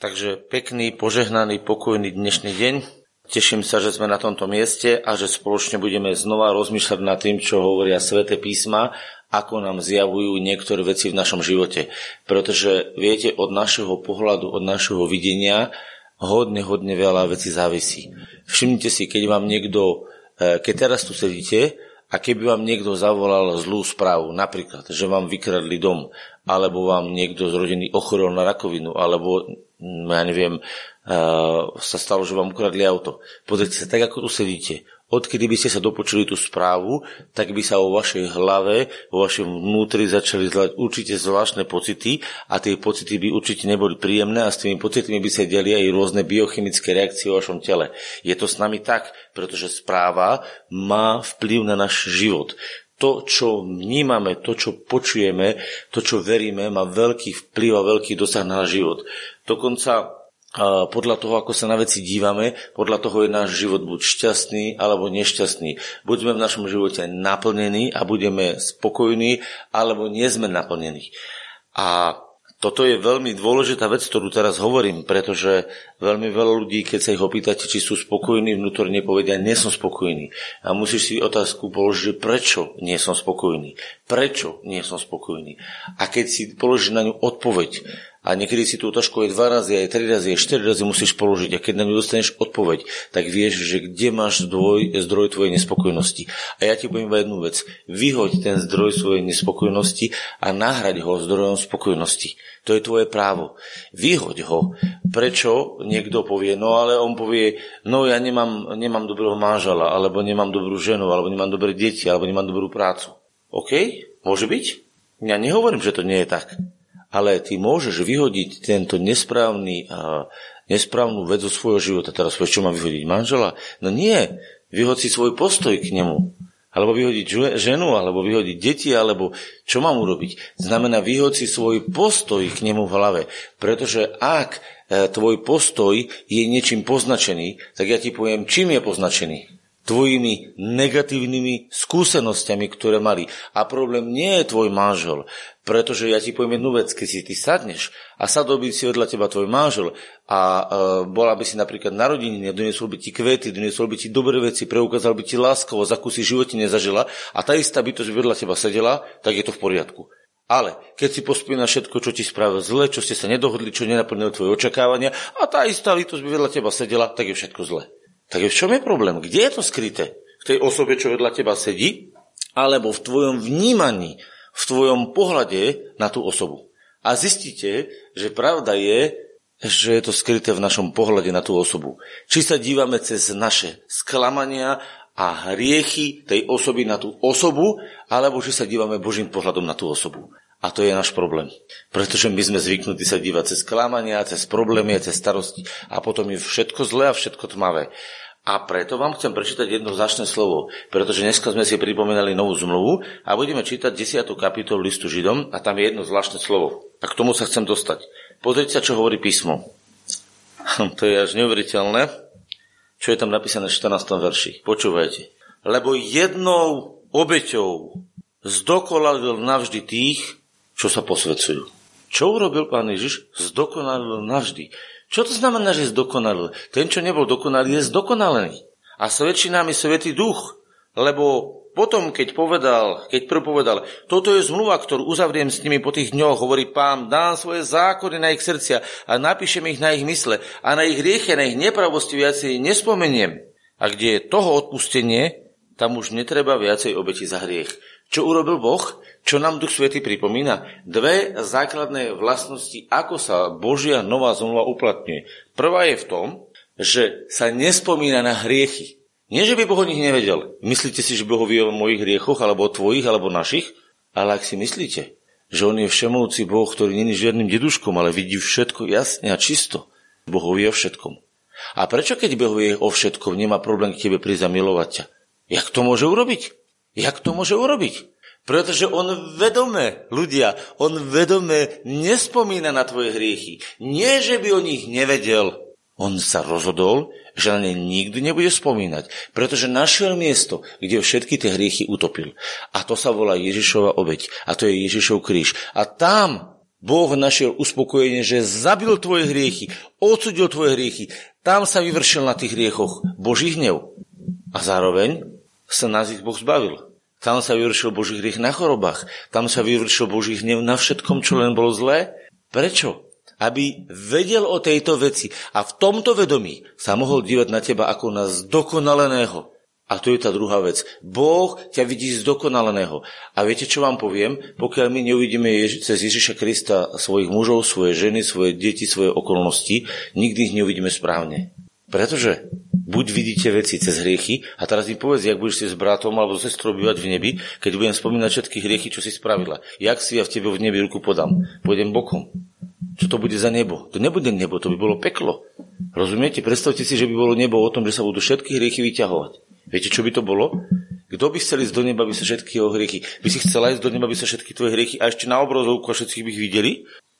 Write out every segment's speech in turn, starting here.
Takže pekný, požehnaný, pokojný dnešný deň. Teším sa, že sme na tomto mieste a že spoločne budeme znova rozmýšľať nad tým, čo hovoria sväté písma, ako nám zjavujú niektoré veci v našom živote. Pretože viete, od našeho pohľadu, od našeho videnia hodne, hodne veľa vecí závisí. Všimnite si, keď vám niekto, e, keď teraz tu sedíte a keby vám niekto zavolal zlú správu, napríklad, že vám vykradli dom, alebo vám niekto z rodiny ochorel na rakovinu, alebo ja neviem, uh, sa stalo, že vám ukradli auto. Pozrite sa, tak ako tu sedíte, odkedy by ste sa dopočuli tú správu, tak by sa vo vašej hlave, vo vašom vnútri začali zlať určite zvláštne pocity a tie pocity by určite neboli príjemné a s tými pocitmi by sa diali aj rôzne biochemické reakcie vo vašom tele. Je to s nami tak, pretože správa má vplyv na náš život to, čo vnímame, to, čo počujeme, to, čo veríme, má veľký vplyv a veľký dosah na život. Dokonca podľa toho, ako sa na veci dívame, podľa toho je náš život buď šťastný alebo nešťastný. Buďme v našom živote naplnení a budeme spokojní, alebo nie sme naplnení. A toto je veľmi dôležitá vec, ktorú teraz hovorím, pretože veľmi veľa ľudí, keď sa ich opýtate, či sú spokojní, vnútorne povedia, nie som spokojný. A musíš si otázku položiť, prečo nie som spokojný. Prečo nie som spokojný. A keď si položíš na ňu odpoveď, a niekedy si tú otázku aj dva razy, aj tri razy, aj štyri razy musíš položiť. A keď na ňu dostaneš odpoveď, tak vieš, že kde máš zdroj, zdroj tvojej nespokojnosti. A ja ti poviem iba jednu vec. Vyhoď ten zdroj svojej nespokojnosti a nahrať ho zdrojom spokojnosti. To je tvoje právo. Vyhoď ho. Prečo niekto povie, no ale on povie, no ja nemám, nemám dobrého manžela, alebo nemám dobrú ženu, alebo nemám dobré deti, alebo nemám dobrú prácu. OK? Môže byť? Ja nehovorím, že to nie je tak ale ty môžeš vyhodiť tento nesprávny nesprávnu vec zo svojho života. Teraz čo mám vyhodiť? Manžela? No nie. Vyhod si svoj postoj k nemu. Alebo vyhodiť ženu, alebo vyhodiť deti, alebo čo mám urobiť? Znamená vyhod si svoj postoj k nemu v hlave. Pretože ak e, tvoj postoj je niečím poznačený, tak ja ti poviem, čím je poznačený tvojimi negatívnymi skúsenosťami, ktoré mali. A problém nie je tvoj manžel, pretože ja ti poviem jednu vec, keď si ty sadneš a sadol by si vedľa teba tvoj manžel a e, bola by si napríklad narodeniny, doniesol by ti kvety, doniesol by ti dobré veci, preukázal by ti láskavosť, akú si živote nezažila a tá istá bytosť vedľa teba sedela, tak je to v poriadku. Ale keď si pospomína všetko, čo ti spravil zle, čo ste sa nedohodli, čo nenaplnilo tvoje očakávania a tá istá bytosť by vedľa teba sedela, tak je všetko zle. Tak v čom je problém? Kde je to skryté? V tej osobe, čo vedľa teba sedí? Alebo v tvojom vnímaní v tvojom pohľade na tú osobu. A zistíte, že pravda je, že je to skryté v našom pohľade na tú osobu. Či sa dívame cez naše sklamania a hriechy tej osoby na tú osobu, alebo či sa dívame Božím pohľadom na tú osobu. A to je náš problém. Pretože my sme zvyknutí sa dívať cez sklamania, cez problémy, cez starosti a potom je všetko zlé a všetko tmavé. A preto vám chcem prečítať jedno značné slovo, pretože dneska sme si pripomínali novú zmluvu a budeme čítať 10. kapitolu listu Židom a tam je jedno zvláštne slovo. A k tomu sa chcem dostať. Pozrite sa, čo hovorí písmo. To je až neuveriteľné, čo je tam napísané v 14. verši. Počúvajte. Lebo jednou obeťou zdokonalil navždy tých, čo sa posvedcujú. Čo urobil pán Ježiš? Zdokonalil navždy. Čo to znamená, že je zdokonalý? Ten, čo nebol dokonalý, je zdokonalený. A svedčí nám je Svetý Duch, lebo potom, keď povedal, keď prv povedal, toto je zmluva, ktorú uzavriem s nimi po tých dňoch, hovorí pán, dám svoje zákony na ich srdcia a napíšem ich na ich mysle a na ich rieche, na ich nepravosti viacej nespomeniem. A kde je toho odpustenie, tam už netreba viacej obeti za hriech. Čo urobil Boh? Čo nám Duch Svety pripomína? Dve základné vlastnosti, ako sa Božia nová zmluva uplatňuje. Prvá je v tom, že sa nespomína na hriechy. Nie, že by Boh o nich nevedel. Myslíte si, že Boh vie o mojich hriechoch, alebo o tvojich, alebo našich? Ale ak si myslíte, že On je všemovúci Boh, ktorý není žiadnym deduškom, ale vidí všetko jasne a čisto, Boh vie o všetkom. A prečo keď Boh vie o všetkom, nemá problém k tebe prísť a milovať ťa? Jak to môže urobiť? Jak to môže urobiť? Pretože on vedome, ľudia, on vedome nespomína na tvoje hriechy. Nie, že by o nich nevedel. On sa rozhodol, že na ne nikdy nebude spomínať, pretože našiel miesto, kde všetky tie hriechy utopil. A to sa volá Ježišova obeď. A to je Ježišov kríž. A tam Boh našiel uspokojenie, že zabil tvoje hriechy, odsudil tvoje hriechy. Tam sa vyvršil na tých hriechoch Boží hnev. A zároveň sa nás ich Boh zbavil. Tam sa vyvršil Boží hriech na chorobách. Tam sa vyvršil Boží hnev na všetkom, čo len bolo zlé. Prečo? Aby vedel o tejto veci a v tomto vedomí sa mohol dívať na teba ako na zdokonaleného. A to je tá druhá vec. Boh ťa vidí zdokonaleného. A viete, čo vám poviem? Pokiaľ my neuvidíme Ježi- cez Ježiša Krista svojich mužov, svoje ženy, svoje deti, svoje okolnosti, nikdy ich neuvidíme správne. Pretože buď vidíte veci cez hriechy a teraz mi povedz, jak budeš si s bratom alebo sestrou bývať v nebi, keď budem spomínať všetky hriechy, čo si spravila. Jak si ja v tebe v nebi ruku podám? Pôjdem bokom. Čo to bude za nebo? To nebude nebo, to by bolo peklo. Rozumiete? Predstavte si, že by bolo nebo o tom, že sa budú všetky hriechy vyťahovať. Viete, čo by to bolo? Kto by chcel ísť do neba, aby sa všetky jeho hriechy... By si chcela ísť do neba, aby sa všetky tvoje hriechy a ešte na obrazovku a všetkých by ich videli?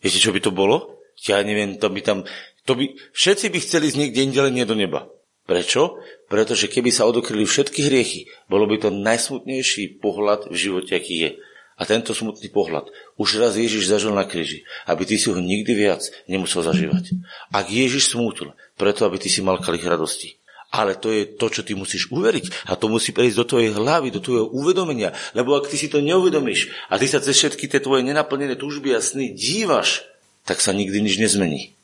Viete, čo by to bolo? Ja neviem, to by tam... To by, všetci by chceli ísť niekde inde, nie do neba. Prečo? Pretože keby sa odokryli všetky hriechy, bolo by to najsmutnejší pohľad v živote, aký je. A tento smutný pohľad už raz Ježiš zažil na kríži, aby ty si ho nikdy viac nemusel zažívať. Ak Ježiš smútil, preto aby ty si mal kalich radosti. Ale to je to, čo ty musíš uveriť. A to musí prejsť do tvojej hlavy, do tvojho uvedomenia. Lebo ak ty si to neuvedomíš a ty sa cez všetky tie tvoje nenaplnené túžby a sny dívaš, tak sa nikdy nič nezmení.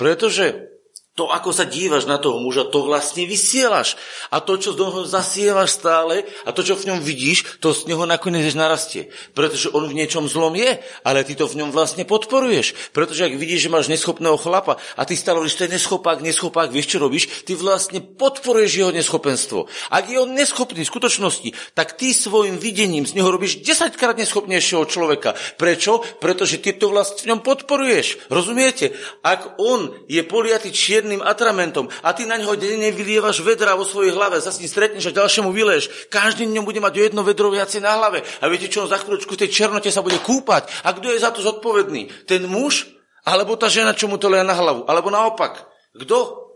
Pretože to, ako sa dívaš na toho muža, to vlastne vysielaš. A to, čo z toho zasievaš stále a to, čo v ňom vidíš, to z neho nakoniec narastie. Pretože on v niečom zlom je, ale ty to v ňom vlastne podporuješ. Pretože ak vidíš, že máš neschopného chlapa a ty stále hovoríš, to je neschopák, neschopák, vieš, čo robíš? Ty vlastne podporuješ jeho neschopenstvo. Ak je on neschopný v skutočnosti, tak ty svojim videním z neho robíš 10 krát neschopnejšieho človeka. Prečo? Pretože ty to vlastne v ňom podporuješ. Rozumiete? Ak on je poliatý čier čiernym atramentom a ty na neho denne vylievaš vedra vo svojej hlave, sa s ním stretneš a ďalšiemu vyleješ. Každý dňom bude mať jedno vedro viacej na hlave. A viete čo, on za chvíľočku v tej černote sa bude kúpať. A kto je za to zodpovedný? Ten muž? Alebo tá žena, čo mu to leje na hlavu? Alebo naopak? Kto?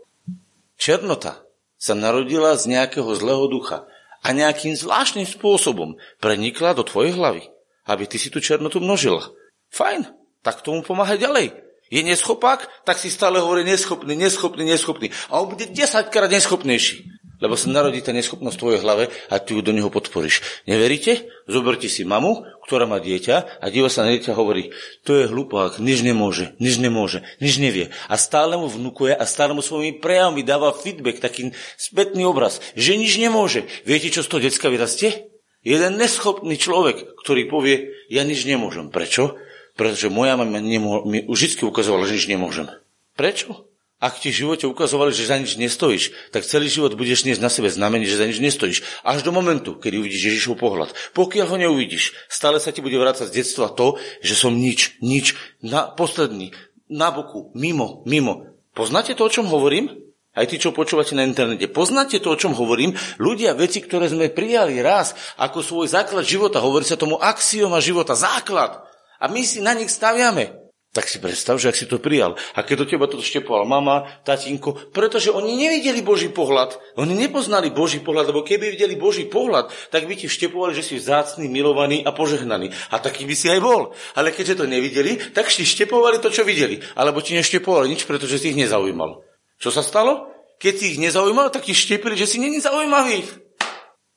Černota sa narodila z nejakého zlého ducha a nejakým zvláštnym spôsobom prenikla do tvojej hlavy, aby ty si tú černotu množila. Fajn, tak tomu pomáhaj ďalej. Je neschopák, tak si stále hovorí neschopný, neschopný, neschopný. A on bude 10 krát neschopnejší. Lebo sa narodí tá neschopnosť v tvojej hlave a ty ju do neho podporíš. Neveríte? Zoberte si mamu, ktorá má dieťa a diva sa na dieťa hovorí, to je hlupák, nič nemôže, nič nemôže, nič nevie. A stále mu vnúkuje a stále mu svojimi prejavmi dáva feedback, taký spätný obraz, že nič nemôže. Viete, čo z toho decka vyrastie? Jeden neschopný človek, ktorý povie, ja nič nemôžem. Prečo? Pretože moja mama nemo- mi vždy ukazovala, že nič nemôžem. Prečo? Ak ti v živote ukazovali, že za nič nestojíš, tak celý život budeš niesť na sebe znamenie, že za nič nestojíš. Až do momentu, kedy uvidíš Ježišov pohľad. Pokiaľ ho neuvidíš, stále sa ti bude vrácať z detstva to, že som nič, nič, na, posledný, na boku, mimo, mimo. Poznáte to, o čom hovorím? Aj tí, čo počúvate na internete. Poznáte to, o čom hovorím? Ľudia, veci, ktoré sme prijali raz ako svoj základ života, hovorí sa tomu axioma života, základ. A my si na nich staviame. Tak si predstav, že ak si to prijal. A keď do teba to štepoval mama, tatínko, pretože oni nevideli Boží pohľad. Oni nepoznali Boží pohľad, lebo keby videli Boží pohľad, tak by ti vštepovali, že si vzácný, milovaný a požehnaný. A taký by si aj bol. Ale keďže to nevideli, tak si štepovali to, čo videli. Alebo ti neštepovali nič, pretože si ich nezaujímal. Čo sa stalo? Keď si ich nezaujímal, tak ti štepili, že si není zaujímavý.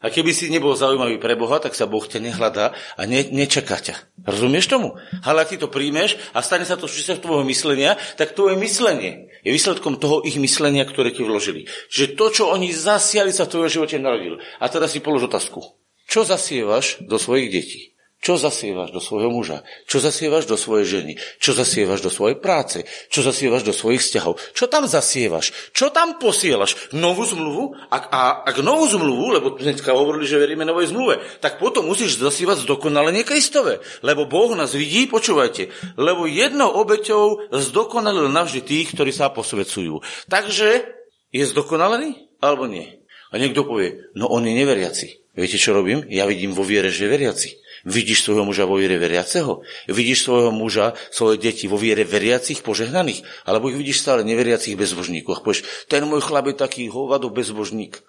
A keby si nebol zaujímavý pre Boha, tak sa Boh ťa nehľadá a ne, nečaká ťa. Rozumieš tomu? Ale ak ty to príjmeš a stane sa to súčasťou tvojho myslenia, tak tvoje myslenie je výsledkom toho ich myslenia, ktoré ti vložili. Že to, čo oni zasiali, sa v tvojom živote narodil. A teraz si polož otázku. Čo zasievaš do svojich detí? Čo zasievaš do svojho muža? Čo zasievaš do svojej ženy? Čo zasievaš do svojej práce? Čo zasievaš do svojich vzťahov? Čo tam zasievaš? Čo tam posielaš? Novú zmluvu? Ak, a ak novú zmluvu, lebo dneska hovorili, že veríme novej zmluve, tak potom musíš zasievať zdokonalenie Kristové. Lebo Boh nás vidí, počúvajte, lebo jednou obeťou zdokonalil navždy tých, ktorí sa posvedcujú. Takže je zdokonalený alebo nie? A niekto povie, no on je neveriaci. Viete, čo robím? Ja vidím vo viere, že je veriaci. Vidíš svojho muža vo viere veriaceho? Vidíš svojho muža, svoje deti vo viere veriacich, požehnaných? Alebo ich vidíš stále neveriacich bezbožníkov? Povieš, ten môj chlap je taký hovado bezbožník.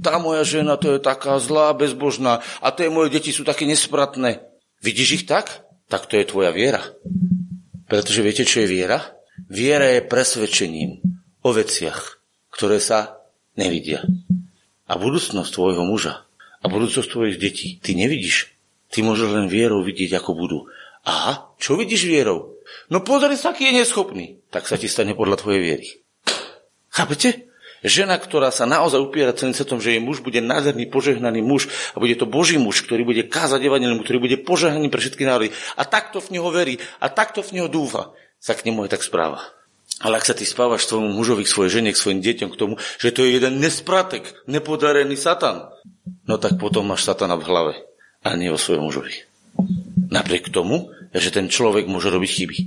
Tá moja žena to je taká zlá, bezbožná a tie moje deti sú také nespratné. Vidíš ich tak? Tak to je tvoja viera. Pretože viete, čo je viera? Viera je presvedčením o veciach, ktoré sa nevidia. A budúcnosť tvojho muža a budúcnosť tvojich detí ty nevidíš. Ty môžeš len vierou vidieť, ako budú. A čo vidíš vierou? No pozri sa, aký je neschopný. Tak sa ti stane podľa tvojej viery. Chápete? Žena, ktorá sa naozaj upiera celým svetom, že jej muž bude nádherný, požehnaný muž a bude to Boží muž, ktorý bude kázať evanelium, ktorý bude požehnaný pre všetky národy a takto v neho verí a takto v neho dúfa, sa k nemu aj tak správa. Ale ak sa ty spávaš svojmu mužovi, k svojej žene, k svojim deťom, k tomu, že to je jeden nespratek, nepodarený satan, no tak potom máš satana v hlave a nie vo svojom mužovi. Napriek tomu, že ten človek môže robiť chyby.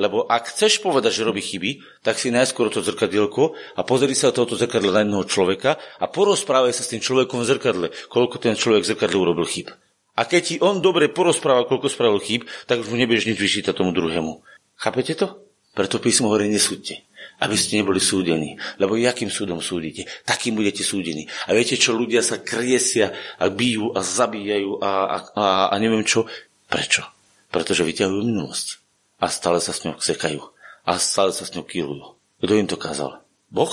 Lebo ak chceš povedať, že robí chyby, tak si najskôr to zrkadielko a pozri sa tohoto zrkadla na jedného človeka a porozprávaj sa s tým človekom v zrkadle, koľko ten človek v zrkadle urobil chyb. A keď ti on dobre porozpráva, koľko spravil chyb, tak už mu nebudeš nič vyčítať tomu druhému. Chápete to? Preto písmo hovorí, nesúďte, aby ste neboli súdení. Lebo jakým súdom súdite, takým budete súdení. A viete čo, ľudia sa kriesia a bijú a zabíjajú a, a, a, a neviem čo. Prečo? Pretože vyťahujú minulosť a stále sa s ňou sekajú a stále sa s ňou kýlujú. Kto im to kázal? Boh?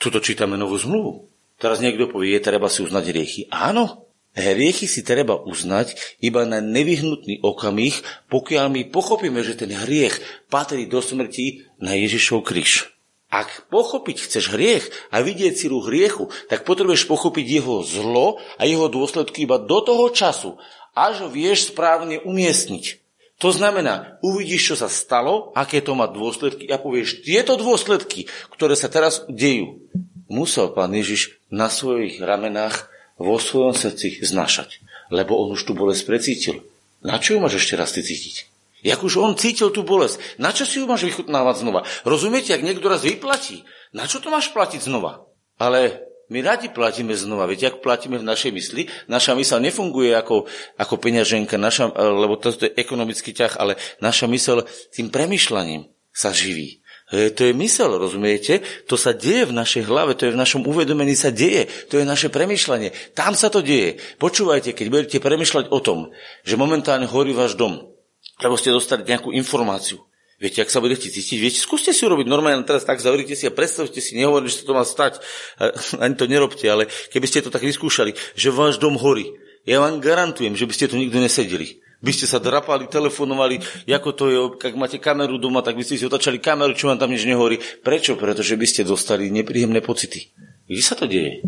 Tuto čítame novú zmluvu. Teraz niekto povie, je treba si uznať riechy. Áno, hriechy si treba uznať iba na nevyhnutný okamih, pokiaľ my pochopíme, že ten hriech patrí do smrti na Ježišov kríž. Ak pochopiť chceš hriech a vidieť silu hriechu, tak potrebuješ pochopiť jeho zlo a jeho dôsledky iba do toho času, až vieš správne umiestniť. To znamená, uvidíš, čo sa stalo, aké to má dôsledky a povieš, tieto dôsledky, ktoré sa teraz dejú, musel pán Ježiš na svojich ramenách vo svojom srdci znašať. Lebo on už tú bolesť precítil. Na čo ju máš ešte raz ty cítiť? Jak už on cítil tú bolesť, na čo si ju máš vychutnávať znova? Rozumiete, ak niekto raz vyplatí, na čo to máš platiť znova? Ale my radi platíme znova, viete, ako platíme v našej mysli. Naša mysl nefunguje ako, ako peňaženka, naša, lebo to, je ekonomický ťah, ale naša mysl tým premyšľaním sa živí. E, to je mysel, rozumiete? To sa deje v našej hlave, to je v našom uvedomení sa deje, to je naše premyšľanie. Tam sa to deje. Počúvajte, keď budete premyšľať o tom, že momentálne horí váš dom, lebo ste dostali nejakú informáciu, Viete, ak sa budete cítiť, viete, skúste si urobiť normálne teraz tak, zavrite si a predstavte si, nehovorím, že sa to má stať, ani to nerobte, ale keby ste to tak vyskúšali, že váš dom horí, ja vám garantujem, že by ste tu nikto nesedeli. By ste sa drapali, telefonovali, ako to je, ak máte kameru doma, tak by ste si otačali kameru, čo vám tam nič nehorí. Prečo? Pretože by ste dostali nepríjemné pocity. Kde sa to deje?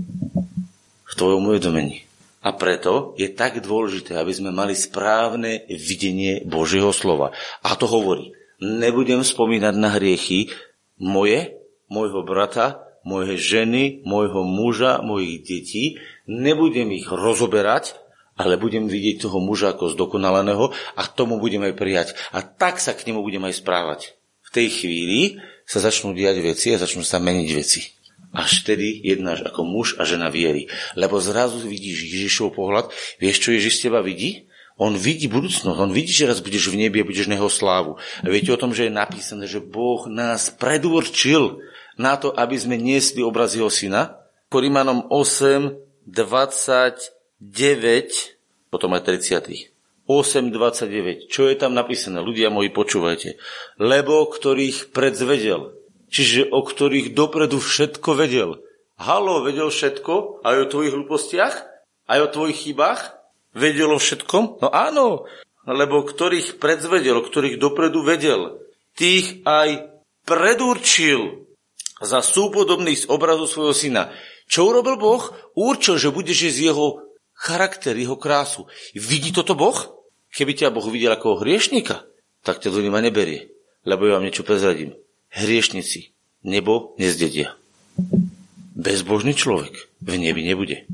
V tvojom uvedomení. A preto je tak dôležité, aby sme mali správne videnie Božieho slova. A to hovorí nebudem spomínať na hriechy moje, môjho brata, moje ženy, môjho muža, mojich detí. Nebudem ich rozoberať, ale budem vidieť toho muža ako zdokonaleného a tomu budem aj prijať. A tak sa k nemu budem aj správať. V tej chvíli sa začnú diať veci a začnú sa meniť veci. Až vtedy jednáš ako muž a žena viery. Lebo zrazu vidíš Ježišov pohľad. Vieš, čo Ježiš z teba vidí? On vidí budúcnosť, on vidí, že raz budeš v nebi a budeš neho slávu. A viete o tom, že je napísané, že Boh nás predurčil na to, aby sme niesli obraz jeho syna. Korimanom 8, 29, potom aj 30. 8.29. Čo je tam napísané? Ľudia moji, počúvajte. Lebo ktorých predzvedel, čiže o ktorých dopredu všetko vedel. Halo, vedel všetko? Aj o tvojich hlúpostiach? Aj o tvojich chybách? vedel o všetkom? No áno, lebo ktorých predzvedel, ktorých dopredu vedel, tých aj predurčil za súpodobných z obrazu svojho syna. Čo urobil Boh? Určil, že budeš z jeho charakter, jeho krásu. Vidí toto Boh? Keby ťa Boh videl ako hriešnika, tak ťa do neba neberie. Lebo ja vám niečo prezradím. Hriešnici nebo nezdedia. Bezbožný človek v nebi nebude.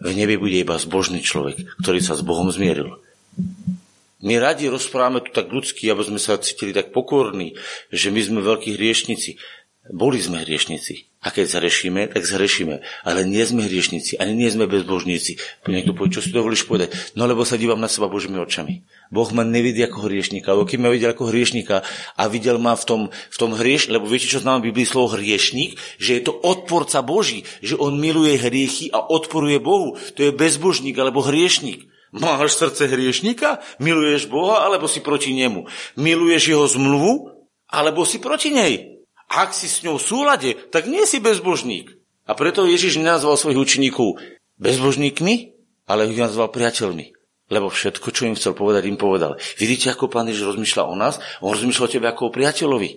V nebi bude iba zbožný človek, ktorý sa s Bohom zmieril. My radi rozprávame tu tak ľudsky, aby sme sa cítili tak pokorní, že my sme veľkí hriešnici. Boli sme hriešnici. A keď zhrešíme, tak zhrešíme. Ale nie sme hriešnici, ani nie sme bezbožníci. Niekto povie, čo si dovolíš povedať? No lebo sa dívam na seba Božími očami. Boh ma nevidí ako hriešnika, lebo keď ma videl ako hriešnika a videl ma v tom, v tom hrieš, lebo viete, čo znamená Biblii slovo hriešnik? Že je to odporca Boží, že on miluje hriechy a odporuje Bohu. To je bezbožník alebo hriešnik. Máš srdce hriešnika? Miluješ Boha alebo si proti nemu? Miluješ jeho zmluvu alebo si proti nej. Ak si s ňou v súlade, tak nie si bezbožník. A preto Ježiš nenazval svojich učeníkov bezbožníkmi, ale ich nazval priateľmi. Lebo všetko, čo im chcel povedať, im povedal. Vidíte, ako pán Ježiš rozmýšľa o nás? On rozmýšľa o tebe ako o priateľovi.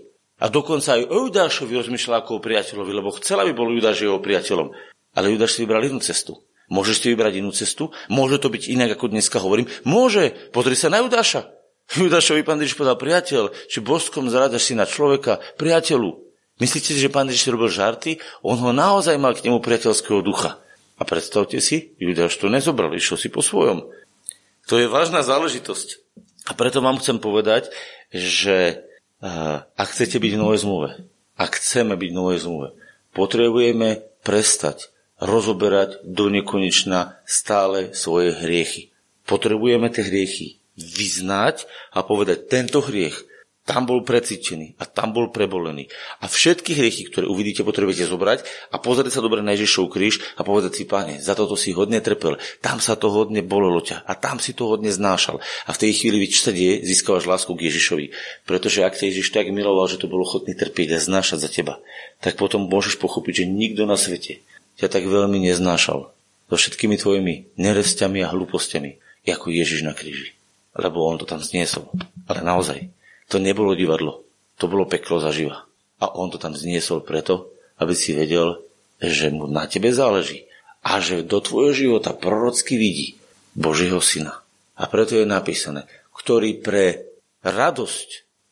A dokonca aj o Judášovi rozmýšľa ako o priateľovi, lebo chcel, aby bol Judáš jeho priateľom. Ale Judáš si vybral inú cestu. Môžeš si vybrať inú cestu? Môže to byť inak, ako dneska hovorím? Môže. Pozri sa na Judáša. Judášovi pán Ježiš povedal, priateľ, či boskom zrádaš si na človeka, priateľu. Myslíte, že pán Ježiš robil žarty? On ho naozaj mal k nemu priateľského ducha. A predstavte si, Judáš to nezobral, išiel si po svojom. To je vážna záležitosť. A preto vám chcem povedať, že ak chcete byť v novej zmluve, ak chceme byť v novej zmluve, potrebujeme prestať rozoberať do nekonečna stále svoje hriechy. Potrebujeme tie hriechy vyznať a povedať, tento hriech tam bol precítený a tam bol prebolený. A všetky hriechy, ktoré uvidíte, potrebujete zobrať a pozrieť sa dobre na Ježišov kríž a povedať si, páne, za toto si hodne trpel, tam sa to hodne bolelo ťa a tam si to hodne znášal. A v tej chvíli, deje, získavaš lásku k Ježišovi. Pretože ak ťa Ježiš tak miloval, že to bol ochotný trpieť a znášať za teba, tak potom môžeš pochopiť, že nikto na svete ťa tak veľmi neznášal so všetkými tvojimi neresťami a hlúpostiami, ako Ježiš na kríži. Lebo on to tam zniesol. Ale naozaj, to nebolo divadlo. To bolo peklo zaživa. A on to tam zniesol preto, aby si vedel, že mu na tebe záleží a že do tvojho života prorocky vidí Božieho syna. A preto je napísané, ktorý pre radosť,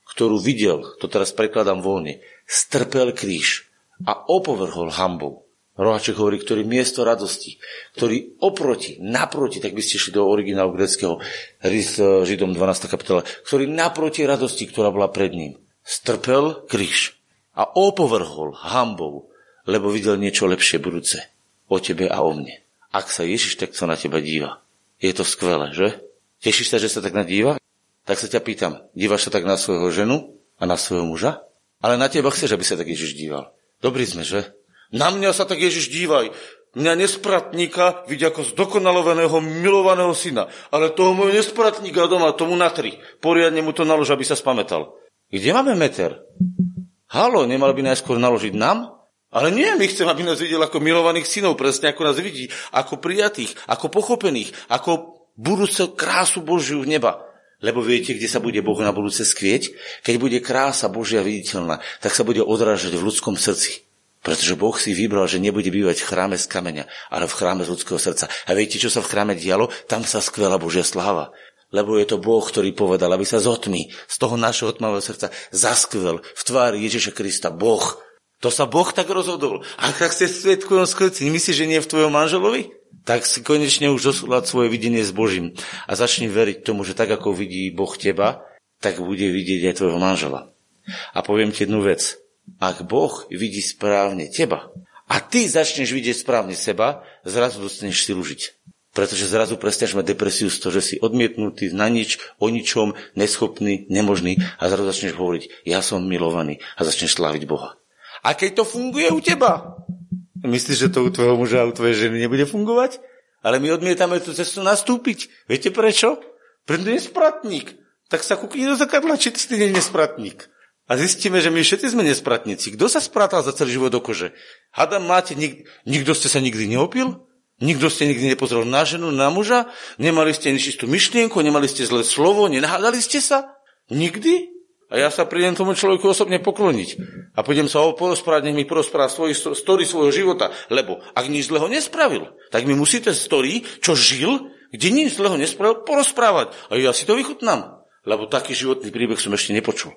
ktorú videl, to teraz prekladám voľne, strpel kríž a opovrhol hambou. Rohaček hovorí, ktorý miesto radosti, ktorý oproti, naproti, tak by ste šli do originálu greckého Židom 12. kapitola, ktorý naproti radosti, ktorá bola pred ním, strpel kríž a opovrhol hambou, lebo videl niečo lepšie budúce o tebe a o mne. Ak sa Ježiš takto na teba díva, je to skvelé, že? Tešíš sa, že sa tak nadíva? Tak sa ťa pýtam, dívaš sa tak na svojho ženu a na svojho muža? Ale na teba chceš, aby sa tak Ježiš díval. Dobrý sme, že? Na mňa sa tak Ježiš dívaj. Mňa nespratníka vidí ako zdokonalovaného, milovaného syna. Ale toho môjho nespratníka doma, tomu natri. Poriadne mu to nalož, aby sa spametal. Kde máme meter? Halo, nemal by najskôr naložiť nám? Ale nie, my chceme, aby nás videl ako milovaných synov, presne ako nás vidí, ako prijatých, ako pochopených, ako budúce krásu Božiu v neba. Lebo viete, kde sa bude Boh na budúce skvieť? Keď bude krása Božia viditeľná, tak sa bude odrážať v ľudskom srdci. Pretože Boh si vybral, že nebude bývať v chráme z kameňa, ale v chráme z ľudského srdca. A viete, čo sa v chráme dialo? Tam sa skvela Božia sláva. Lebo je to Boh, ktorý povedal, aby sa z otmy, z toho našho otmavého srdca, zaskvel v tvári Ježiša Krista. Boh. To sa Boh tak rozhodol. A ak ste svetkujem skvelci, myslíš, že nie v tvojom manželovi? Tak si konečne už zosúľať svoje videnie s Božím a začni veriť tomu, že tak ako vidí Boh teba, tak bude vidieť aj tvojho manžela. A poviem ti jednu vec. Ak Boh vidí správne teba a ty začneš vidieť správne seba, zrazu dostaneš silu žiť. Pretože zrazu prestiaš mať depresiu z toho, že si odmietnutý na nič, o ničom, neschopný, nemožný a zrazu začneš hovoriť, ja som milovaný a začneš sláviť Boha. A keď to funguje u teba, myslíš, že to u tvojho muža a u tvojej ženy nebude fungovať? Ale my odmietame tú cestu nastúpiť. Viete prečo? Preto je spratník. Tak sa kúkni do zakadla, či ty nie je spratník. A zistíme, že my všetci sme nespratníci. Kto sa spratal za celý život do kože? Hadam máte, nik- nikto ste sa nikdy neopil? Nikto ste nikdy nepozrel na ženu, na muža? Nemali ste nečistú myšlienku? Nemali ste zlé slovo? Nenahádali ste sa? Nikdy? A ja sa prídem tomu človeku osobne pokloniť. A pôjdem sa ho porozprávať, nech mi porozpráva svoj story svojho života. Lebo ak nič zlého nespravil, tak mi musíte story, čo žil, kde nič zlého nespravil, porozprávať. A ja si to vychutnám. Lebo taký životný príbeh som ešte nepočul.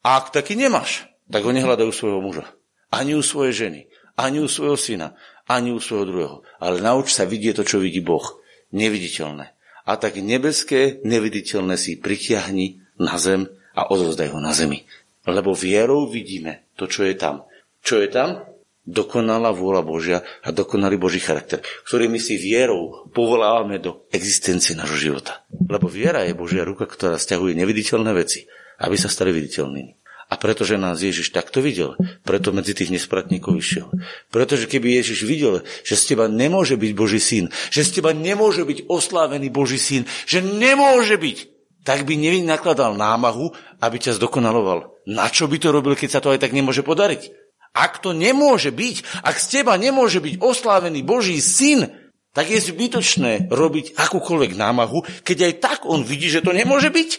A ak taký nemáš, tak ho nehľadajú svojho muža. Ani u svojej ženy, ani u svojho syna, ani u svojho druhého. Ale nauč sa vidieť to, čo vidí Boh. Neviditeľné. A tak nebeské, neviditeľné si pritiahni na zem a odovzdaj ho na zemi. Lebo vierou vidíme to, čo je tam. Čo je tam? Dokonalá vôľa Božia a dokonalý Boží charakter, ktorý my si vierou povolávame do existencie nášho života. Lebo viera je Božia ruka, ktorá stiahuje neviditeľné veci aby sa stali viditeľnými. A pretože nás Ježiš takto videl, preto medzi tých nespratníkov išiel. Pretože keby Ježiš videl, že z teba nemôže byť Boží syn, že z teba nemôže byť oslávený Boží syn, že nemôže byť, tak by nevynakladal námahu, aby ťa zdokonaloval. Na čo by to robil, keď sa to aj tak nemôže podariť? Ak to nemôže byť, ak z teba nemôže byť oslávený Boží syn, tak je zbytočné robiť akúkoľvek námahu, keď aj tak on vidí, že to nemôže byť.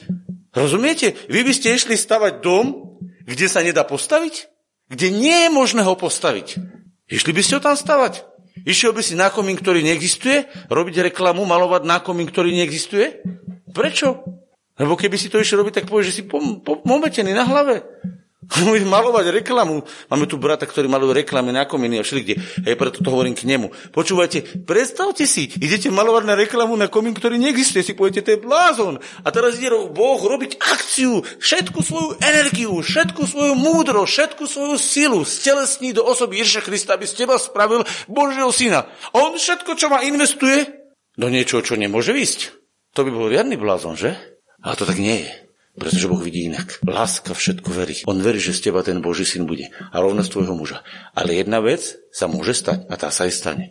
Rozumiete? Vy by ste išli stavať dom, kde sa nedá postaviť? Kde nie je možné ho postaviť. Išli by ste ho tam stavať? Išiel by si na komín, ktorý neexistuje? Robiť reklamu, malovať na komín, ktorý neexistuje? Prečo? Lebo keby si to išiel robiť, tak povieš, že si pomotený na hlave. Môžeš malovať reklamu. Máme tu brata, ktorý maluje reklamy na komíny a kde. Hej, preto to hovorím k nemu. Počúvajte, predstavte si, idete malovať na reklamu na komín, ktorý neexistuje. Si poviete, to je blázon. A teraz ide Boh robiť akciu, všetku svoju energiu, všetku svoju múdro, všetku svoju silu stelesní do osoby Ježiša Krista, aby z teba spravil Božieho syna. On všetko, čo ma investuje, do niečoho, čo nemôže ísť. To by bol riadny blázon, že? Ale to tak nie je. Pretože Boh vidí inak. Láska všetko verí. On verí, že z teba ten Boží syn bude. A rovno z tvojho muža. Ale jedna vec sa môže stať, a tá sa aj stane.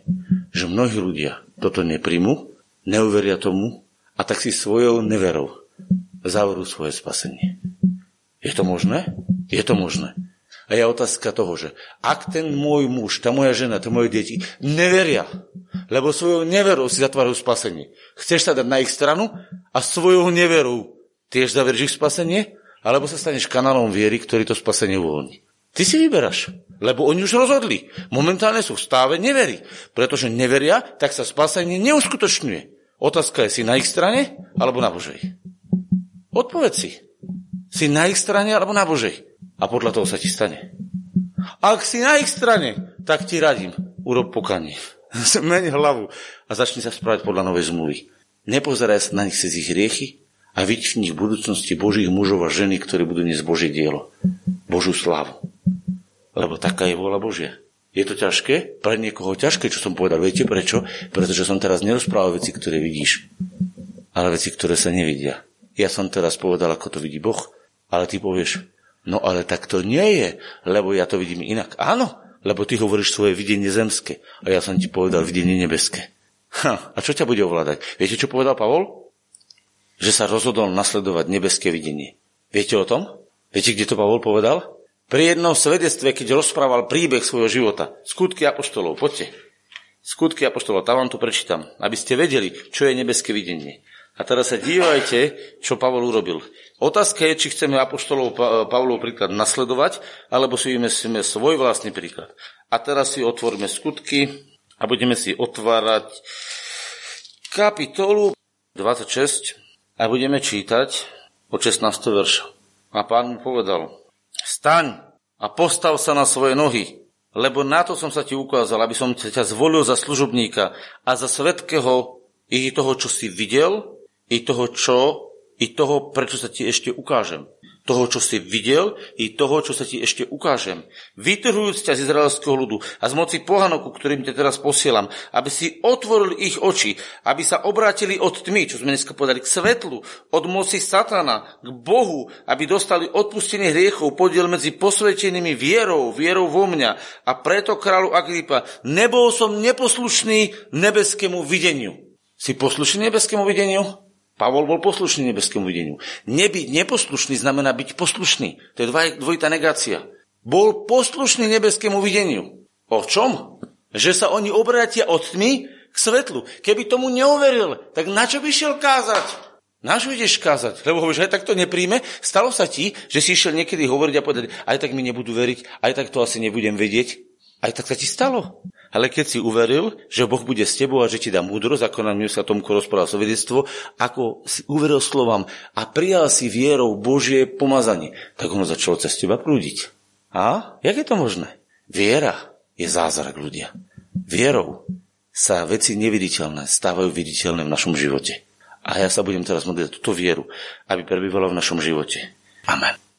Že mnohí ľudia toto nepríjmu, neuveria tomu a tak si svojou neverou zavrú svoje spasenie. Je to možné? Je to možné. A je otázka toho, že ak ten môj muž, tá moja žena, tie moje deti neveria, lebo svojou neverou si zatvárajú spasenie, chceš sa dať na ich stranu a svojou neverou Tiež zaveríš ich spasenie? Alebo sa staneš kanálom viery, ktorý to spasenie uvoľní? Ty si vyberáš, lebo oni už rozhodli. Momentálne sú v stáve neverí. Pretože neveria, tak sa spasenie neuskutočňuje. Otázka je, si na ich strane alebo na Božej? Odpovedz si. Si na ich strane alebo na Božej? A podľa toho sa ti stane. Ak si na ich strane, tak ti radím, urob pokanie. Zmeň hlavu a začni sa správať podľa novej zmluvy. Nepozeraj sa na nich cez ich hriechy, a vidieť v nich v budúcnosti Božích mužov a ženy, ktorí budú dnes Božie dielo. Božú slávu. Lebo taká je vôľa Božia. Je to ťažké? Pre niekoho ťažké, čo som povedal. Viete prečo? Pretože som teraz nerozprával veci, ktoré vidíš, ale veci, ktoré sa nevidia. Ja som teraz povedal, ako to vidí Boh, ale ty povieš, no ale tak to nie je, lebo ja to vidím inak. Áno, lebo ty hovoríš svoje videnie zemské a ja som ti povedal videnie nebeské. Ha, a čo ťa bude ovládať? Viete, čo povedal Pavol? Že sa rozhodol nasledovať nebeské videnie. Viete o tom? Viete, kde to Pavol povedal? Pri jednom svedectve, keď rozprával príbeh svojho života. Skutky apoštolov, poďte. Skutky apoštolov, tam vám to prečítam, aby ste vedeli, čo je nebeské videnie. A teraz sa dívajte, čo Pavol urobil. Otázka je, či chceme apoštolov Pavlov príklad nasledovať, alebo si vymyslíme svoj vlastný príklad. A teraz si otvoríme skutky a budeme si otvárať kapitolu 26, a budeme čítať od 16. verša. A pán mu povedal, staň a postav sa na svoje nohy, lebo na to som sa ti ukázal, aby som ťa zvolil za služobníka a za svetkého i toho, čo si videl, i toho, čo, i toho, prečo sa ti ešte ukážem toho, čo si videl, i toho, čo sa ti ešte ukážem. Vytrhujúc ťa z izraelského ľudu a z moci pohanoku, ktorým ťa teraz posielam, aby si otvoril ich oči, aby sa obrátili od tmy, čo sme dneska povedali, k svetlu, od moci satana, k Bohu, aby dostali odpustenie hriechov, podiel medzi posvetenými vierou, vierou vo mňa. A preto, kráľu Agripa, nebol som neposlušný nebeskému videniu. Si poslušný nebeskému videniu? Pavol bol poslušný nebeskému videniu. Nebyť neposlušný znamená byť poslušný. To je dvojitá negácia. Bol poslušný nebeskému videniu. O čom? Že sa oni obrátia od tmy k svetlu. Keby tomu neuveril, tak na čo by šiel kázať? Na čo ideš kázať? Lebo hovoríš, aj tak to nepríjme. Stalo sa ti, že si išiel niekedy hovoriť a povedať, aj tak mi nebudú veriť, aj tak to asi nebudem vedieť. Aj tak sa ti stalo. Ale keď si uveril, že Boh bude s tebou a že ti dá múdrosť, ako nám sa Tomko rozprával svedectvo, ako si uveril slovám a prijal si vierou Božie pomazanie, tak ono začalo cez teba prúdiť. A? Jak je to možné? Viera je zázrak ľudia. Vierou sa veci neviditeľné stávajú viditeľné v našom živote. A ja sa budem teraz modliť túto vieru, aby prebývala v našom živote. Amen.